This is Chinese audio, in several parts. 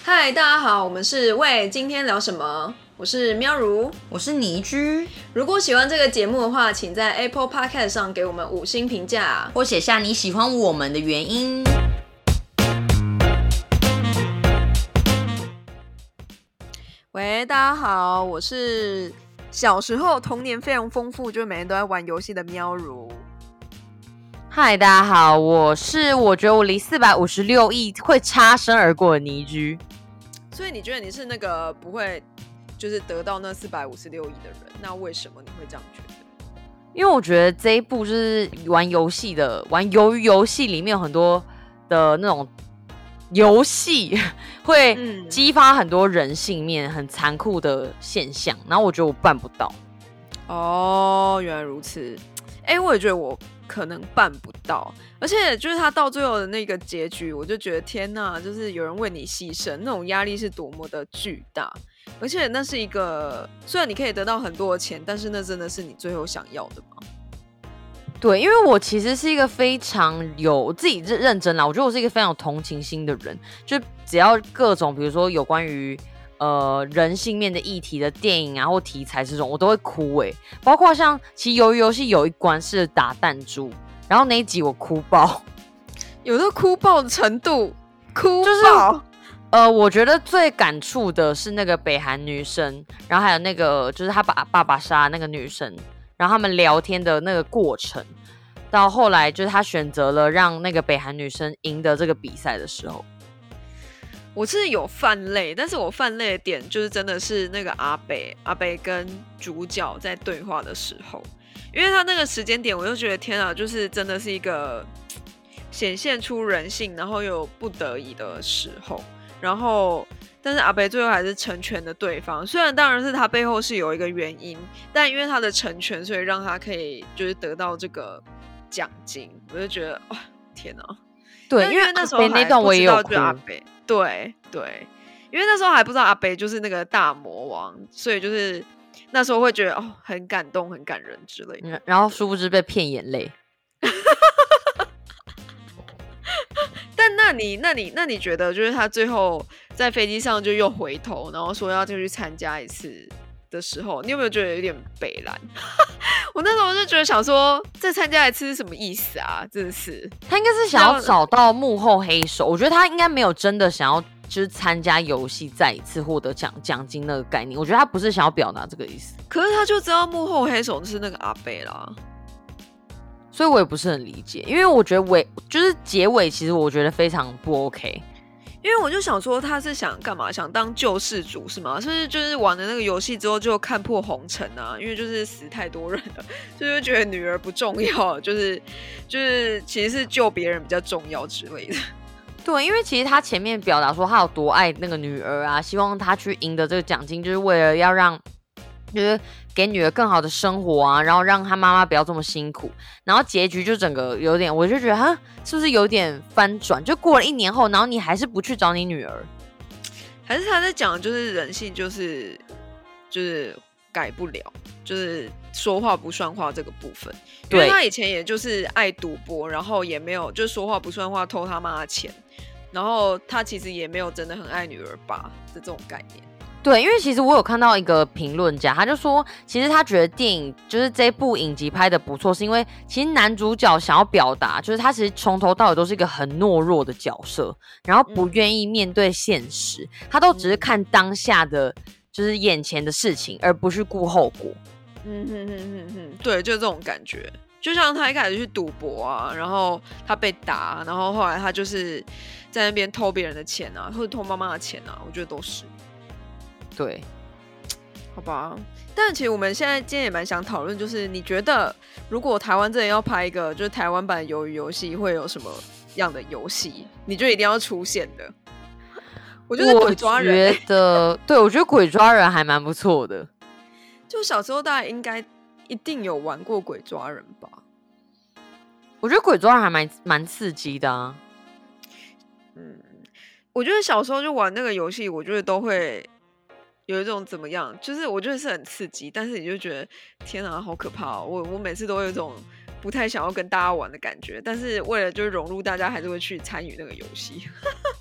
嗨，大家好，我们是喂，今天聊什么？我是喵如，我是倪居。如果喜欢这个节目的话，请在 Apple Podcast 上给我们五星评价，或写下你喜欢我们的原因。喂，大家好，我是小时候童年非常丰富，就每天都在玩游戏的喵如。嗨，大家好，我是我觉得我离四百五十六亿会擦身而过的倪居。所以你觉得你是那个不会就是得到那四百五十六亿的人？那为什么你会这样觉得？因为我觉得这一部就是玩游戏的，玩鱿鱼游戏里面有很多的那种游戏，会激发很多人性面很残酷的现象。然后我觉得我办不到。哦，原来如此。哎，我也觉得我。可能办不到，而且就是他到最后的那个结局，我就觉得天呐，就是有人为你牺牲，那种压力是多么的巨大。而且那是一个，虽然你可以得到很多的钱，但是那真的是你最后想要的吗？对，因为我其实是一个非常有自己认认真啦，我觉得我是一个非常有同情心的人，就只要各种比如说有关于。呃，人性面的议题的电影啊，或题材这种，我都会哭诶。包括像，其实鱿鱼游戏有一关是打弹珠，然后那一集我哭爆，有的哭爆的程度，哭爆。呃，我觉得最感触的是那个北韩女生，然后还有那个就是他把爸爸杀那个女生，然后他们聊天的那个过程，到后来就是他选择了让那个北韩女生赢得这个比赛的时候。我是有犯累，但是我犯累的点就是真的是那个阿北阿北跟主角在对话的时候，因为他那个时间点，我就觉得天啊，就是真的是一个显现出人性，然后又不得已的时候，然后但是阿北最后还是成全了对方，虽然当然是他背后是有一个原因，但因为他的成全，所以让他可以就是得到这个奖金，我就觉得哇天哪！对，因为那时候那段我也有哭。对对，因为那时候还不知道阿北就是那个大魔王，所以就是那时候会觉得哦，很感动、很感人之类。然后殊不知被骗眼泪。但那你、那你、那你觉得，就是他最后在飞机上就又回头，然后说要再去参加一次的时候，你有没有觉得有点北蓝？我那时候就觉得想说，再参加一次是什么意思啊？真的是，他应该是想要找到幕后黑手。我觉得他应该没有真的想要，就是参加游戏再一次获得奖奖金那个概念。我觉得他不是想要表达这个意思。可是他就知道幕后黑手是那个阿贝啦，所以我也不是很理解。因为我觉得尾就是结尾，其实我觉得非常不 OK。因为我就想说，他是想干嘛？想当救世主是吗？是不是就是玩了那个游戏之后就看破红尘啊？因为就是死太多人了，就是觉得女儿不重要，就是就是其实是救别人比较重要之类的。对，因为其实他前面表达说他有多爱那个女儿啊，希望他去赢得这个奖金，就是为了要让。就是给女儿更好的生活啊，然后让她妈妈不要这么辛苦，然后结局就整个有点，我就觉得哈，是不是有点翻转？就过了一年后，然后你还是不去找你女儿，还是他在讲就是人性，就是就是改不了，就是说话不算话这个部分。因为他以前也就是爱赌博，然后也没有就说话不算话，偷他妈的钱，然后他其实也没有真的很爱女儿吧的这种概念。对，因为其实我有看到一个评论家，他就说，其实他觉得电影就是这部影集拍的不错，是因为其实男主角想要表达，就是他其实从头到尾都是一个很懦弱的角色，然后不愿意面对现实，他都只是看当下的，就是眼前的事情，而不是顾后果。嗯哼哼哼哼，对，就是这种感觉，就像他一开始去赌博啊，然后他被打，然后后来他就是在那边偷别人的钱啊，或者偷妈妈的钱啊，我觉得都是。对，好吧，但其实我们现在今天也蛮想讨论，就是你觉得如果台湾真的要拍一个就是台湾版鱿鱼游戏，会有什么样的游戏？你就一定要出现的？我觉得鬼抓人，觉得对我觉得鬼抓人还蛮不错的。就小时候大家应该一定有玩过鬼抓人吧？我觉得鬼抓人还蛮蛮刺激的啊。嗯，我觉得小时候就玩那个游戏，我觉得都会。有一种怎么样，就是我觉得是很刺激，但是你就觉得天啊，好可怕哦！我我每次都有一种不太想要跟大家玩的感觉，但是为了就是融入大家，还是会去参与那个游戏。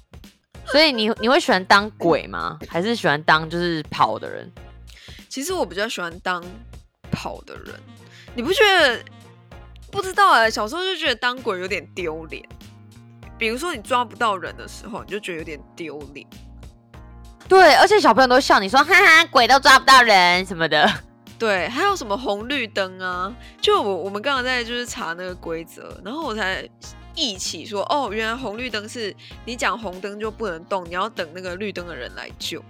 所以你你会喜欢当鬼吗？还是喜欢当就是跑的人？其实我比较喜欢当跑的人，你不觉得？不知道哎，小时候就觉得当鬼有点丢脸。比如说你抓不到人的时候，你就觉得有点丢脸。对，而且小朋友都笑你说哈哈，鬼都抓不到人什么的。对，还有什么红绿灯啊？就我我们刚刚在就是查那个规则，然后我才忆起说，哦，原来红绿灯是你讲红灯就不能动，你要等那个绿灯的人来救，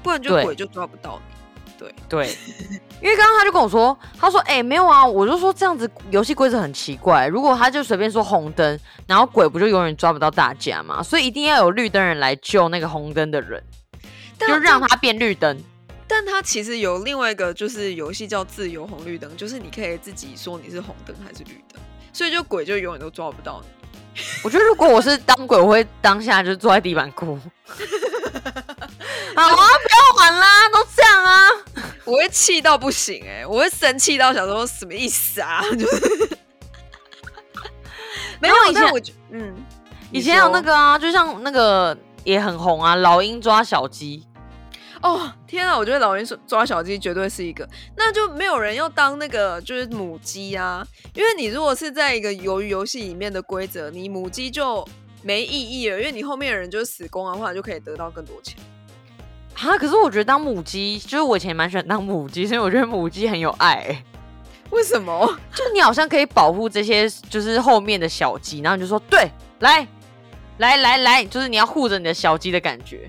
不然就鬼就抓不到你。对对，因为刚刚他就跟我说，他说，哎，没有啊，我就说这样子游戏规则很奇怪，如果他就随便说红灯，然后鬼不就永远抓不到大家嘛？所以一定要有绿灯人来救那个红灯的人。就让它变绿灯，但它其实有另外一个就是游戏叫自由红绿灯，就是你可以自己说你是红灯还是绿灯，所以就鬼就永远都抓不到你。我觉得如果我是当鬼，我会当下就坐在地板哭。好啊，不要玩啦，都这样啊！我会气到不行哎，我会生气到想说什么意思啊？就是没有以前我嗯，以前有那个啊，就像那个也很红啊，老鹰抓小鸡。哦天啊！我觉得老鹰抓小鸡绝对是一个，那就没有人要当那个就是母鸡啊，因为你如果是在一个鱿鱼游戏里面的规则，你母鸡就没意义了，因为你后面的人就是死攻的话，就可以得到更多钱。啊！可是我觉得当母鸡，就是我以前蛮喜欢当母鸡，所以我觉得母鸡很有爱。为什么？就你好像可以保护这些，就是后面的小鸡，然后你就说对，来来来来，就是你要护着你的小鸡的感觉。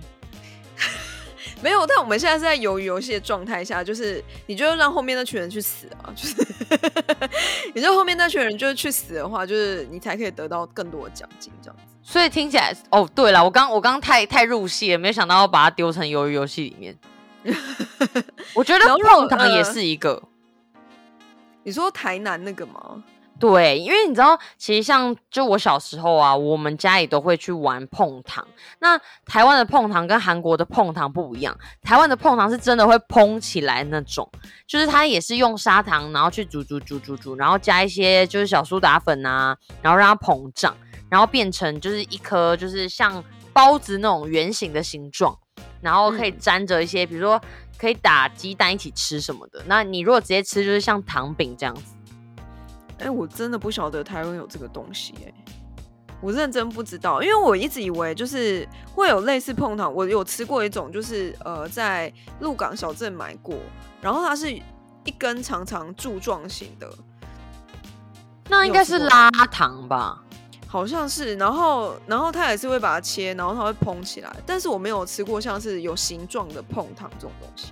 没有，但我们现在是在鱿鱼游戏的状态下，就是你就让后面那群人去死啊，就是 你就后面那群人就是去死的话，就是你才可以得到更多的奖金这样子。所以听起来，哦，对了，我刚我刚太太入戏了，没有想到要把它丢成鱿鱼游戏里面。我觉得碰糖也是一个。你说台南那个吗？对，因为你知道，其实像就我小时候啊，我们家里都会去玩碰糖。那台湾的碰糖跟韩国的碰糖不一样，台湾的碰糖是真的会蓬起来那种，就是它也是用砂糖，然后去煮煮煮煮煮，然后加一些就是小苏打粉啊，然后让它膨胀，然后变成就是一颗就是像包子那种圆形的形状，然后可以沾着一些，比如说可以打鸡蛋一起吃什么的。那你如果直接吃，就是像糖饼这样子。哎，我真的不晓得台湾有这个东西哎，我认真不知道，因为我一直以为就是会有类似碰糖，我有吃过一种，就是呃在鹿港小镇买过，然后它是一根长长柱状型的，那应该是拉糖吧？好像是，然后然后它也是会把它切，然后它会蓬起来，但是我没有吃过像是有形状的碰糖这种东西。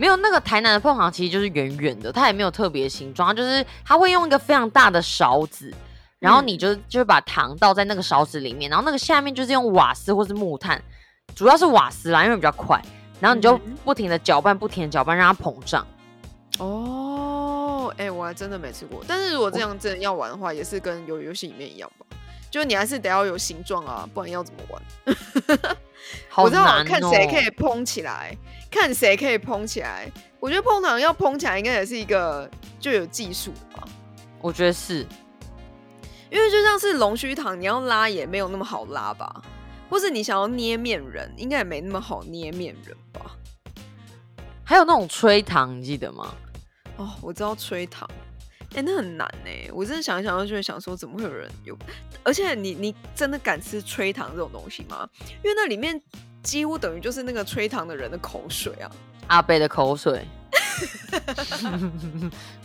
没有那个台南的凤糖，其实就是圆圆的，它也没有特别形状，就是它会用一个非常大的勺子，然后你就就把糖倒在那个勺子里面，然后那个下面就是用瓦斯或是木炭，主要是瓦斯啦，因为比较快，然后你就不停的搅拌，不停的搅拌，让它膨胀。哦，哎，我还真的没吃过，但是如果这样真的要玩的话，也是跟游游戏里面一样吧，就是你还是得要有形状啊，不然要怎么玩？好难哦！看谁可以蓬起来。看谁可以蓬起来，我觉得碰糖要蓬起来，应该也是一个就有技术的吧。我觉得是，因为就像是龙须糖，你要拉也没有那么好拉吧，或是你想要捏面人，应该也没那么好捏面人吧。还有那种吹糖，你记得吗？哦，我知道吹糖，哎，那很难哎，我真的想一想，就会想说，怎么会有人有？而且你你真的敢吃吹糖这种东西吗？因为那里面。几乎等于就是那个吹糖的人的口水啊，阿贝的口水，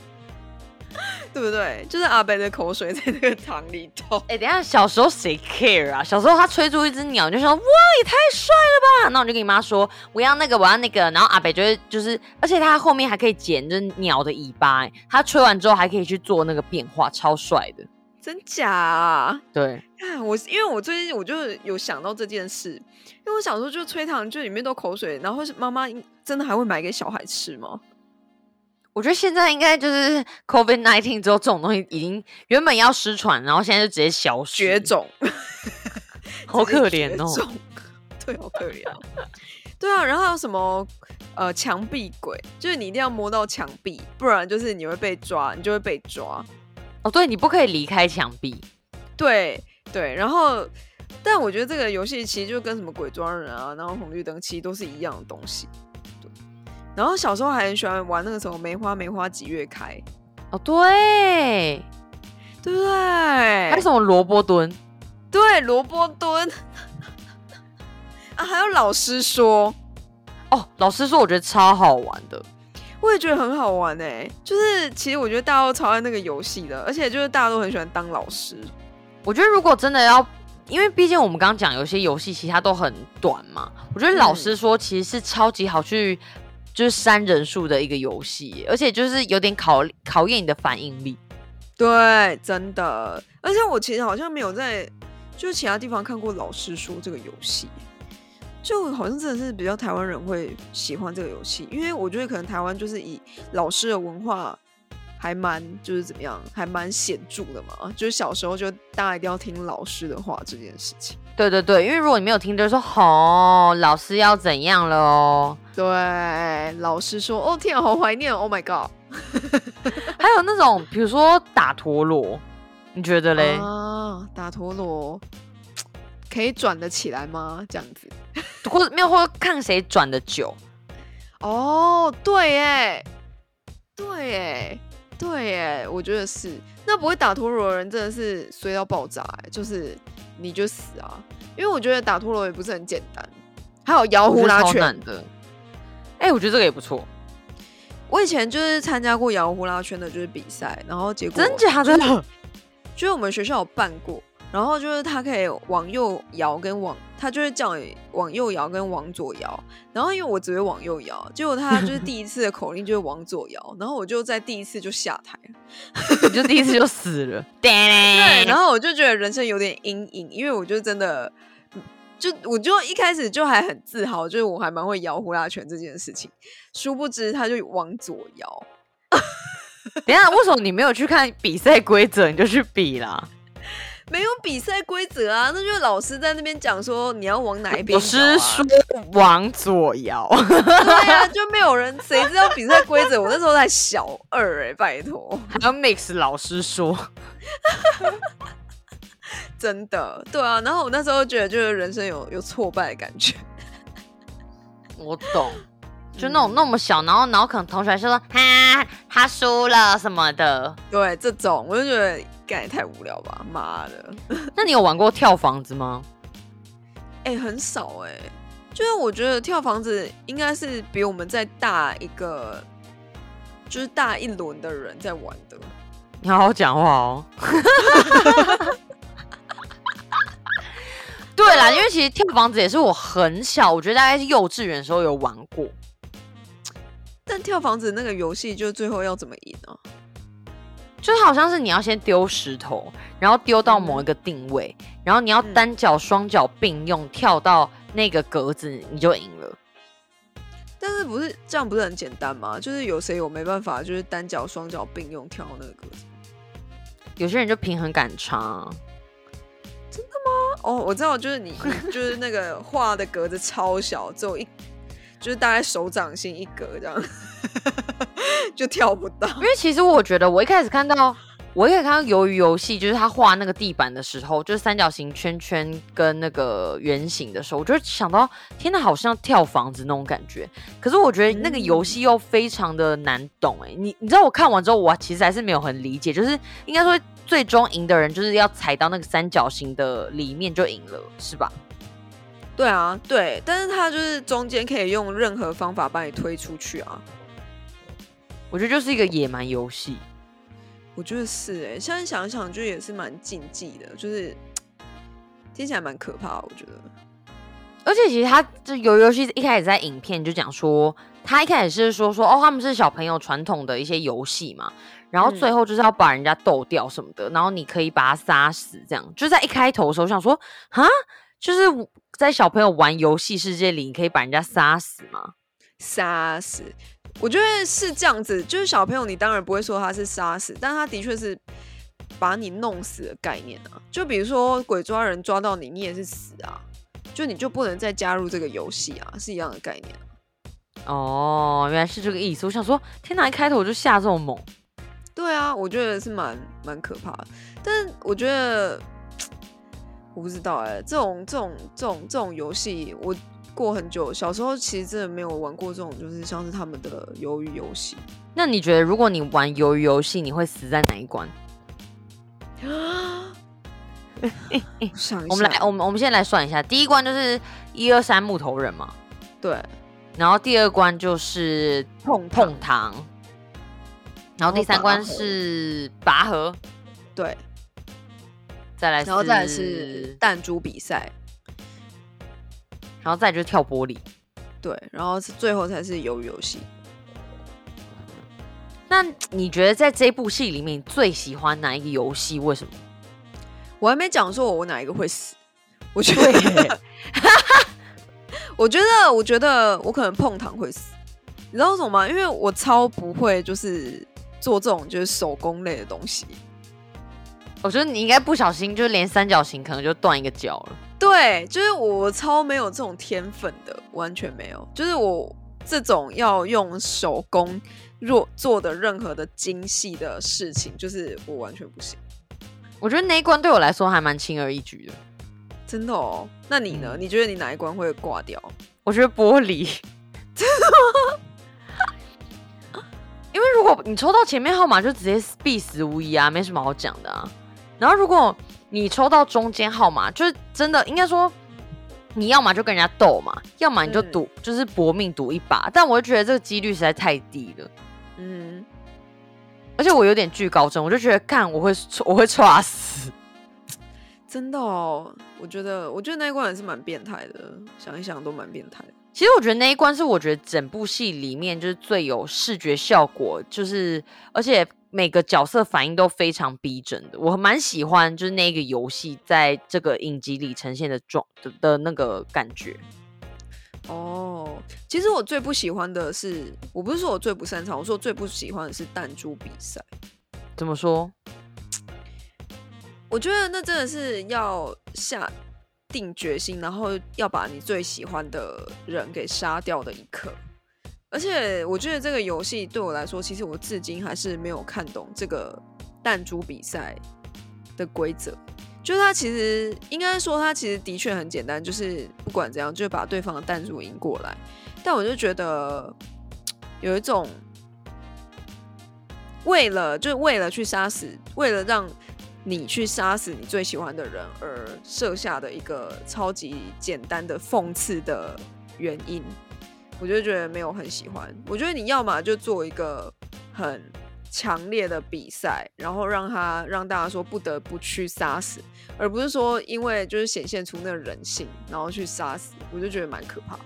对不对？就是阿北的口水在那个糖里头。哎，等下，小时候谁 care 啊？小时候他吹出一只鸟，就说哇，也太帅了吧！那我就跟你妈说，我要那个，我要那个。然后阿北就会就是，而且他后面还可以剪，就是鸟的尾巴。他吹完之后还可以去做那个变化，超帅的。真假啊？对，我因为我最近我就有想到这件事，因为我小时候就吹糖，就里面都口水，然后是妈妈真的还会买给小孩吃吗？我觉得现在应该就是 COVID nineteen 之后，这种东西已经原本要失传，然后现在就直接消绝种，好可怜哦，对，好可怜。对啊，然后还有什么呃墙壁鬼，就是你一定要摸到墙壁，不然就是你会被抓，你就会被抓。哦，对，你不可以离开墙壁。对对，然后但我觉得这个游戏其实就跟什么鬼抓人啊，然后红绿灯其实都是一样的东西。对。然后小时候还很喜欢玩那个什么梅花梅花几月开，哦，对，对不对？还有什么萝卜蹲？对，萝卜蹲。啊，还有老师说，哦，老师说我觉得超好玩的，我也觉得很好玩哎。就是其实我觉得大家都超爱那个游戏的，而且就是大家都很喜欢当老师。我觉得如果真的要，因为毕竟我们刚刚讲有些游戏其实它都很短嘛，我觉得老师说其实是超级好去就是删人数的一个游戏，而且就是有点考考验你的反应力。对，真的。而且我其实好像没有在就是其他地方看过老师说这个游戏。就好像真的是比较台湾人会喜欢这个游戏，因为我觉得可能台湾就是以老师的文化还蛮就是怎么样，还蛮显著的嘛。就是小时候就大家一定要听老师的话这件事情。对对对，因为如果你没有听，就说哦，老师要怎样了哦。对，老师说哦天啊，好怀念，Oh my god。还有那种比如说打陀螺，你觉得嘞？啊，打陀螺可以转得起来吗？这样子。或者没有，或者看谁转的久。哦，对哎，对哎，对哎，我觉得是。那不会打陀螺的人真的是衰到爆炸哎，就是你就死啊！因为我觉得打陀螺也不是很简单。还有摇呼啦圈的，哎，我觉得这个也不错。我以前就是参加过摇呼啦圈的，就是比赛，然后结果真假的，就是我们学校有办过。然后就是他可以往右摇跟往，他就是叫你往右摇跟往左摇。然后因为我只会往右摇，结果他就是第一次的口令就是往左摇，然后我就在第一次就下台了，就第一次就死了。对，然后我就觉得人生有点阴影，因为我就真的，就我就一开始就还很自豪，就是我还蛮会摇呼啦圈这件事情，殊不知他就往左摇。等下，为什么你没有去看比赛规则你就去比啦？没有比赛规则啊，那就是老师在那边讲说你要往哪一边。老师说往左摇。对啊，就没有人谁知道比赛规则？我那时候才小二哎，拜托。还要 mix 老师说，真的对啊。然后我那时候觉得就是人生有有挫败的感觉。我懂，就那种那么小，然后然后可能同学就说他他输了什么的。对，这种我就觉得。干也太无聊吧！妈的，那你有玩过跳房子吗？哎，很少哎，就是我觉得跳房子应该是比我们再大一个，就是大一轮的人在玩的。你好好讲话哦。对啦，因为其实跳房子也是我很小，我觉得大概是幼稚园的时候有玩过。但跳房子那个游戏，就最后要怎么赢呢？就好像是你要先丢石头，然后丢到某一个定位，然后你要单脚双脚并用跳到那个格子，你就赢了。但是不是这样不是很简单吗？就是有谁有没办法，就是单脚双脚并用跳那个格子？有些人就平衡感差。真的吗？哦，我知道，就是你就是那个画的格子超小，只有一。就是大概手掌心一格这样，就跳不到。因为其实我觉得，我一开始看到，我一开始看到鱿鱼游戏，就是他画那个地板的时候，就是三角形圈圈跟那个圆形的时候，我就想到，天呐，好像跳房子那种感觉。可是我觉得那个游戏又非常的难懂，哎，你你知道我看完之后，我其实还是没有很理解，就是应该说最终赢的人就是要踩到那个三角形的里面就赢了，是吧？对啊，对，但是他就是中间可以用任何方法把你推出去啊。我觉得就是一个野蛮游戏。我觉得是哎，现在想想就也是蛮禁忌的，就是听起来蛮可怕。我觉得，而且其实他这游游戏一开始在影片就讲说，他一开始是说说哦，他们是小朋友传统的一些游戏嘛，然后最后就是要把人家斗掉什么的，然后你可以把他杀死，这样就在一开头的时候想说啊，就是。在小朋友玩游戏世界里，你可以把人家杀死吗？杀死，我觉得是这样子。就是小朋友，你当然不会说他是杀死，但他的确是把你弄死的概念啊。就比如说鬼抓人抓到你，你也是死啊，就你就不能再加入这个游戏啊，是一样的概念。哦，原来是这个意思。我想说，天哪，一开头我就下这么猛。对啊，我觉得是蛮蛮可怕的。但我觉得。我不知道哎、这种这种这种这种游戏，我过很久，小时候其实真的没有玩过这种，就是像是他们的鱿鱼游戏。那你觉得，如果你玩鱿鱼游戏，你会死在哪一关？我想一我们来，我们我们先来算一下，第一关就是一二三木头人嘛，对。然后第二关就是碰碰糖，然后第三关是拔河，对，再来，然后再来是，弹珠比赛，然后再来就是跳玻璃。对，然后是最后才是鱿鱼游戏。那你觉得在这部戏里面，你最喜欢哪一个游戏？为什么？我还没讲说我哪一个会死，我觉得，我觉得，我觉得我可能碰糖会死，你知道为什么吗？因为我超不会就是做这种就是手工类的东西。我觉得你应该不小心就连三角形可能就断一个角了。对，就是我超没有这种天分的，完全没有。就是我这种要用手工若做的任何的精细的事情，就是我完全不行。我觉得那一关对我来说还蛮轻而易举的。真的哦？那你呢？嗯你觉得你哪一关会挂掉？我觉得玻璃，因为如果你抽到前面号码，就直接必死无疑啊，没什么好讲的啊。然后如果你抽到中间号码，就是真的应该说，你要么就跟人家斗嘛，要么你就嗯赌，就是搏命赌一把。但我就觉得这个几率实在太低了，嗯，而且我有点惧高症，我就觉得看我会我会猝死。真的哦。我觉得，我觉得那一关也是蛮变态的，想一想都蛮变态的。其实我觉得那一关是我觉得整部戏里面就是最有视觉效果，就是而且每个角色反应都非常逼真的，我蛮喜欢就是那个游戏在这个影集里呈现的状的的那个感觉。哦，其实我最不喜欢的是，我不是说我最不擅长，我说我最不喜欢的是弹珠比赛。怎么说？我觉得那真的是要下定决心，然后要把你最喜欢的人给杀掉的一刻。而且我觉得这个游戏对我来说，其实我至今还是没有看懂这个弹珠比赛的规则。就是它其实应该说，它其实的确很简单，就是不管怎样，就把对方的弹珠赢过来。但我就觉得有一种为了就是为了去杀死，为了让你去杀死你最喜欢的人而设下的一个超级简单的讽刺的原因，我就觉得没有很喜欢。我觉得你要么就做一个很强烈的比赛，然后让他让大家说不得不去杀死，而不是说因为就是显现出那个人性，然后去杀死，我就觉得蛮可怕。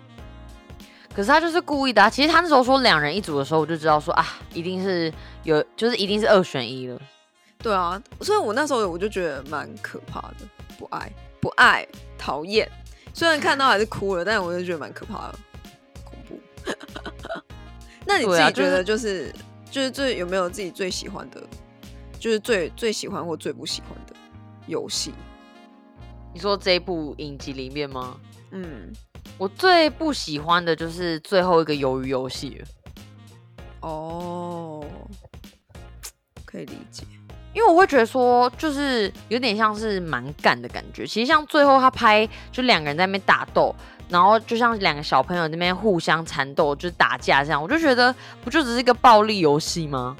可是他就是故意的、啊。其实他那时候说两人一组的时候，我就知道说啊，一定是有，就是一定是二选一了。对啊，所以我那时候我就觉得蛮可怕的，不爱不爱，讨厌。虽然看到还是哭了，但是我就觉得蛮可怕的。那你自己觉得就是就是最有没有自己最喜欢的，就是最最喜欢或最不喜欢的游戏？你说这一部影集里面吗？嗯，我最不喜欢的就是最后一个鱿鱼游戏了。哦，可以理解。因为我会觉得说，就是有点像是蛮干的感觉。其实像最后他拍，就两个人在那边打斗，然后就像两个小朋友那边互相缠斗，就是打架这样，我就觉得不就只是一个暴力游戏吗？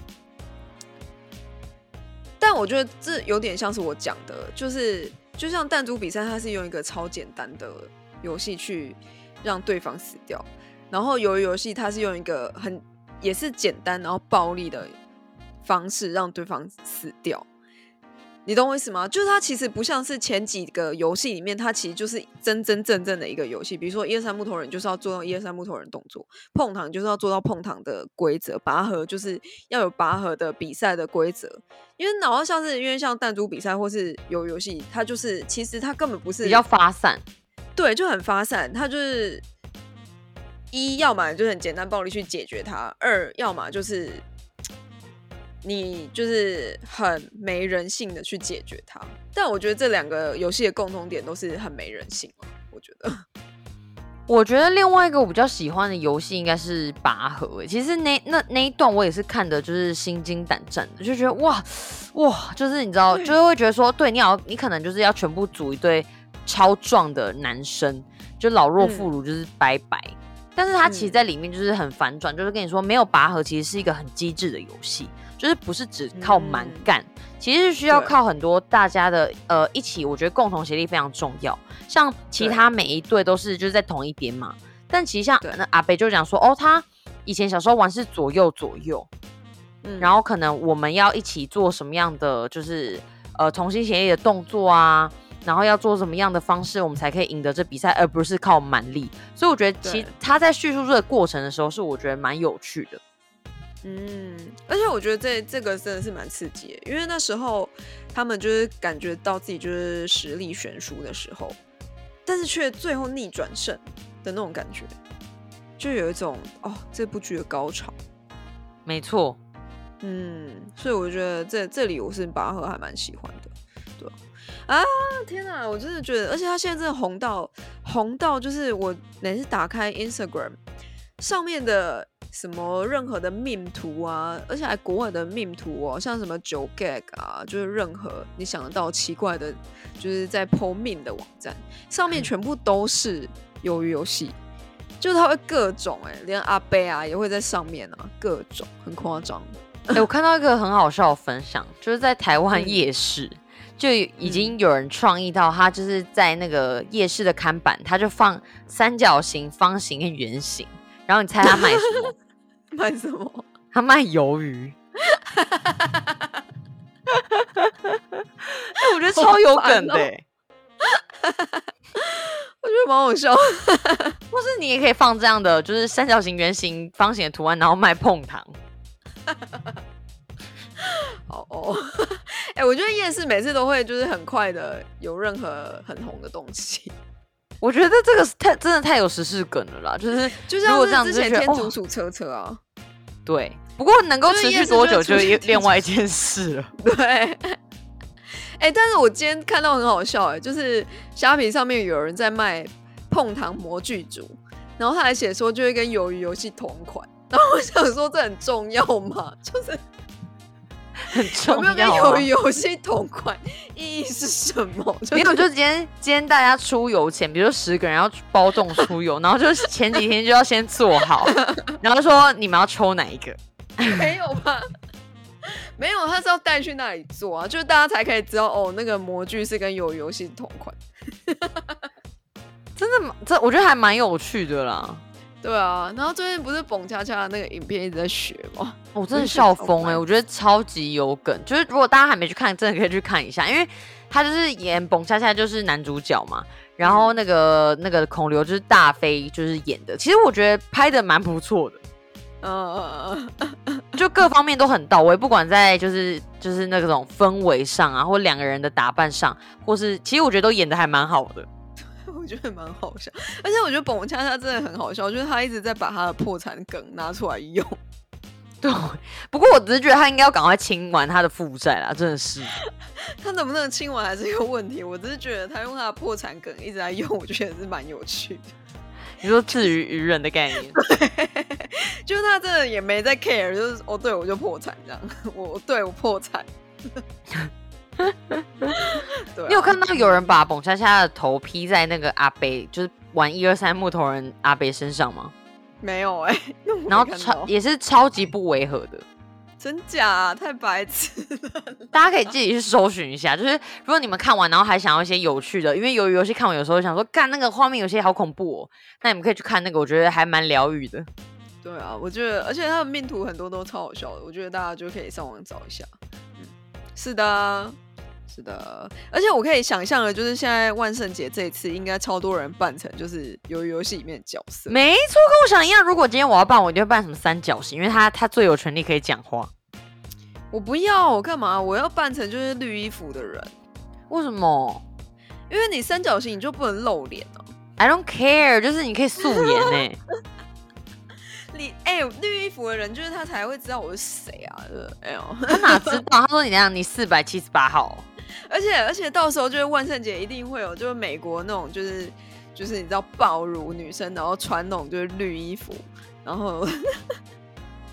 但我觉得这有点像是我讲的，就是就像弹珠比赛，它是用一个超简单的游戏去让对方死掉，然后鱿鱼游戏它是用一个很也是简单然后暴力的方式让对方死掉。你懂我意思吗？就是它其实不像是前几个游戏里面，它其实就是真真正正的一个游戏。比如说一二三木头人就是要做到一二三木头人动作，碰糖就是要做到碰糖的规则，拔河就是要有拔河的比赛的规则。因为然后像是因为像弹珠比赛或是有游戏，它就是其实它根本不是比较发散。对，就很发散。它就是一，要么就很简单暴力去解决它；二，要么就是你就是很没人性的去解决它。但我觉得这两个游戏的共同点都是很没人性，我觉得。我觉得另外一个我比较喜欢的游戏应该是拔河、欸。其实那那那一段我也是看的，就是心惊胆战的，就觉得哇哇，就是你知道，就是会觉得说，对你好，你可能就是要全部组一队超壮的男生，就老弱妇孺，就是拜拜。但是他其实在里面就是很反转，就是跟你说没有拔河其实是一个很机智的游戏，就是不是只靠蛮干，其实是需要靠很多大家的呃一起，我觉得共同协力非常重要。像其他每一队都是就是在同一边嘛，但其实像那阿北就讲说哦，他以前小时候玩是左右左右，嗯，然后可能我们要一起做什么样的就是呃同心协力的动作啊。然后要做什么样的方式，我们才可以赢得这比赛，而不是靠蛮力。所以我觉得，其实他在叙述这个过程的时候，是我觉得蛮有趣的。嗯，而且我觉得这这个真的是蛮刺激的，因为那时候他们就是感觉到自己就是实力悬殊的时候，但是却最后逆转胜的那种感觉，就有一种哦这部剧的高潮。没错，嗯，所以我觉得这这里我是拔河还蛮喜欢的。对啊天哪！我真的觉得，而且他现在真的红到红到，就是我每次打开 Instagram 上面的什么任何的 meme 图啊，而且还国外的 meme 图哦，像什么九 gag 啊，就是任何你想得到奇怪的，就是在 po meme 的网站上面全部都是鱿鱼游戏，就它会各种哎，连阿贝啊也会在上面啊，各种很夸张。哎，我看到一个很好笑的分享，就是在台湾夜市。就已经有人创意到，他就是在那个夜市的看板，他就放三角形、方形跟圆形，然后你猜他卖什么？卖什么？他卖鱿鱼。哎，我觉得超有梗的。我觉得蛮好笑。或是你也可以放这样的，就是三角形、圆形、方形的图案，然后卖碰糖。哦哦，哎，我觉得夜市每次都会就是很快的有任何很红的东西。我觉得这个太真的太有时事梗了啦，就是就像是之前天竺鼠车车啊，对。不过能够持续多久就另外一件事了。对。哎，但是我今天看到很好笑哎，就是虾皮上面有人在卖碰糖模具组，然后他还写说就会跟鱿鱼游戏同款，然后我想说这很重要吗？就是。有没有跟游游戏同款？意义是什么？没有，就今天今天大家出游前，比如说十个人要包栋出游，然后就是前几天就要先做好，然后说你们要抽哪一个？没有吧？没有，他是要带去那里做啊，就是大家才可以知道哦，那个模具是跟有游戏同款。真的，这我觉得还蛮有趣的啦。对啊，然后最近不是蹦恰恰那个影片一直在学吗？我真的笑疯哎！我觉得超级有梗，就是如果大家还没去看，真的可以去看一下，因为他就是演蹦恰恰就是男主角嘛，然后那个那个孔刘就是大飞就是演的，其实我觉得拍的蛮不错的，嗯，就各方面都很到位，不管在就是就是那种氛围上啊，或两个人的打扮上，或是其实我觉得都演的还蛮好的。我觉得蛮好笑，而且我觉得蹦恰恰真的很好笑，就是他一直在把他的破产梗拿出来用。对，不过我只是觉得他应该要赶快清完他的负债啦，真的是。他能不能清完还是一个问题，我只是觉得他用他的破产梗一直在用，我觉得是蛮有趣的。你说至于愚人的概念，就是他真的也没在 care，就是哦，对我就破产这样，我对我破产。你有看到有人把蹦恰恰的头披在那个阿北，就是玩一二三木头人阿北身上吗？没有哎，然后超也是超级不违和的，真假太白痴了。大家可以自己去搜寻一下，就是如果你们看完然后还想要一些有趣的，因为由于游戏看完有时候想说，干那个画面有些好恐怖哦，那你们可以去看那个，我觉得还蛮疗愈的。对啊，我觉得而且他的命图很多都超好笑的，我觉得大家就可以上网找一下。嗯，是的。是的，而且我可以想象的，就是现在万圣节这一次，应该超多人扮成就是游游戏里面的角色。没错，跟我想一样。如果今天我要扮，我就会扮什么三角形，因为他他最有权利可以讲话。我不要，我干嘛？我要扮成就是绿衣服的人。为什么？因为你三角形你就不能露脸哦。I don't care，就是你可以素颜呢。你哎，绿衣服的人就是他才会知道我是谁啊？哎呦，他哪知道？他说你那样，你四百七十八号。而且而且到时候就是万圣节一定会有，就是美国那种就是就是你知道暴乳女生，然后穿那种就是绿衣服，然后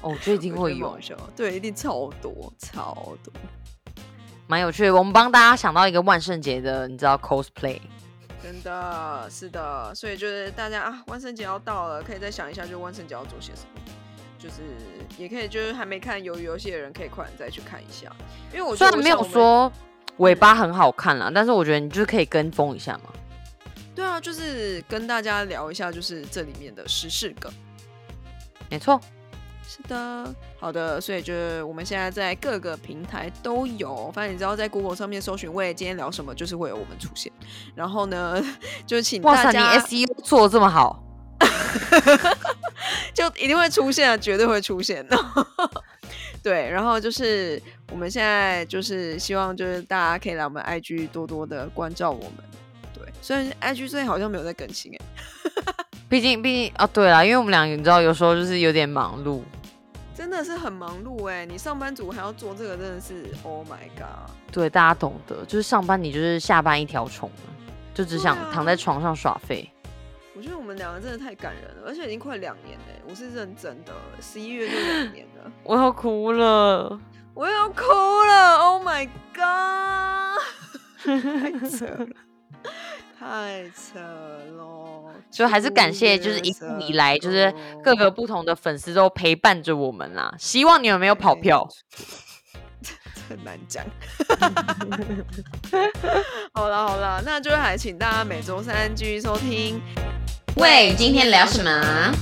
哦，这一定会有，对，一定超多超多，蛮有趣的。我们帮大家想到一个万圣节的，你知道 cosplay，真的是的，所以就是大家啊，万圣节要到了，可以再想一下，就万圣节要做些什么。就是也可以，就是还没看鱿鱼游戏的人，可以快点再去看一下。因为我虽然没有说尾巴很好看啦，但是我觉得你就是可以跟风一下嘛。对啊，就是跟大家聊一下，就是这里面的时事梗。没错，是的，好的，所以就是我们现在在各个平台都有，反正你知道在 Google 上面搜寻“喂，今天聊什么”，就是会有我们出现。然后呢，就请大家，你 SEO 做这么好。就一定会出现，绝对会出现的。对，然后就是我们现在就是希望，就是大家可以来我们 IG 多多的关照我们。对，虽然 IG 最近好像没有在更新 哎，毕竟毕竟啊，对啦，因为我们两个你知道，有时候就是有点忙碌，真的是很忙碌哎。你上班族还要做这个，真的是 Oh my God！对，大家懂得，就是上班你就是下班一条虫，就只想躺在床上耍废。我觉得我们两个真的太感人了，而且已经快两年嘞，我是认真的，十一月就两年了，我要哭了，我要哭了，Oh my god，太扯了，太扯了，所以还是感谢，就是一路以来，就是各个不同的粉丝都陪伴着我们啦，希望你们没有跑票。很难讲，好了好了，那就还请大家每周三继续收听。喂，今天聊什么？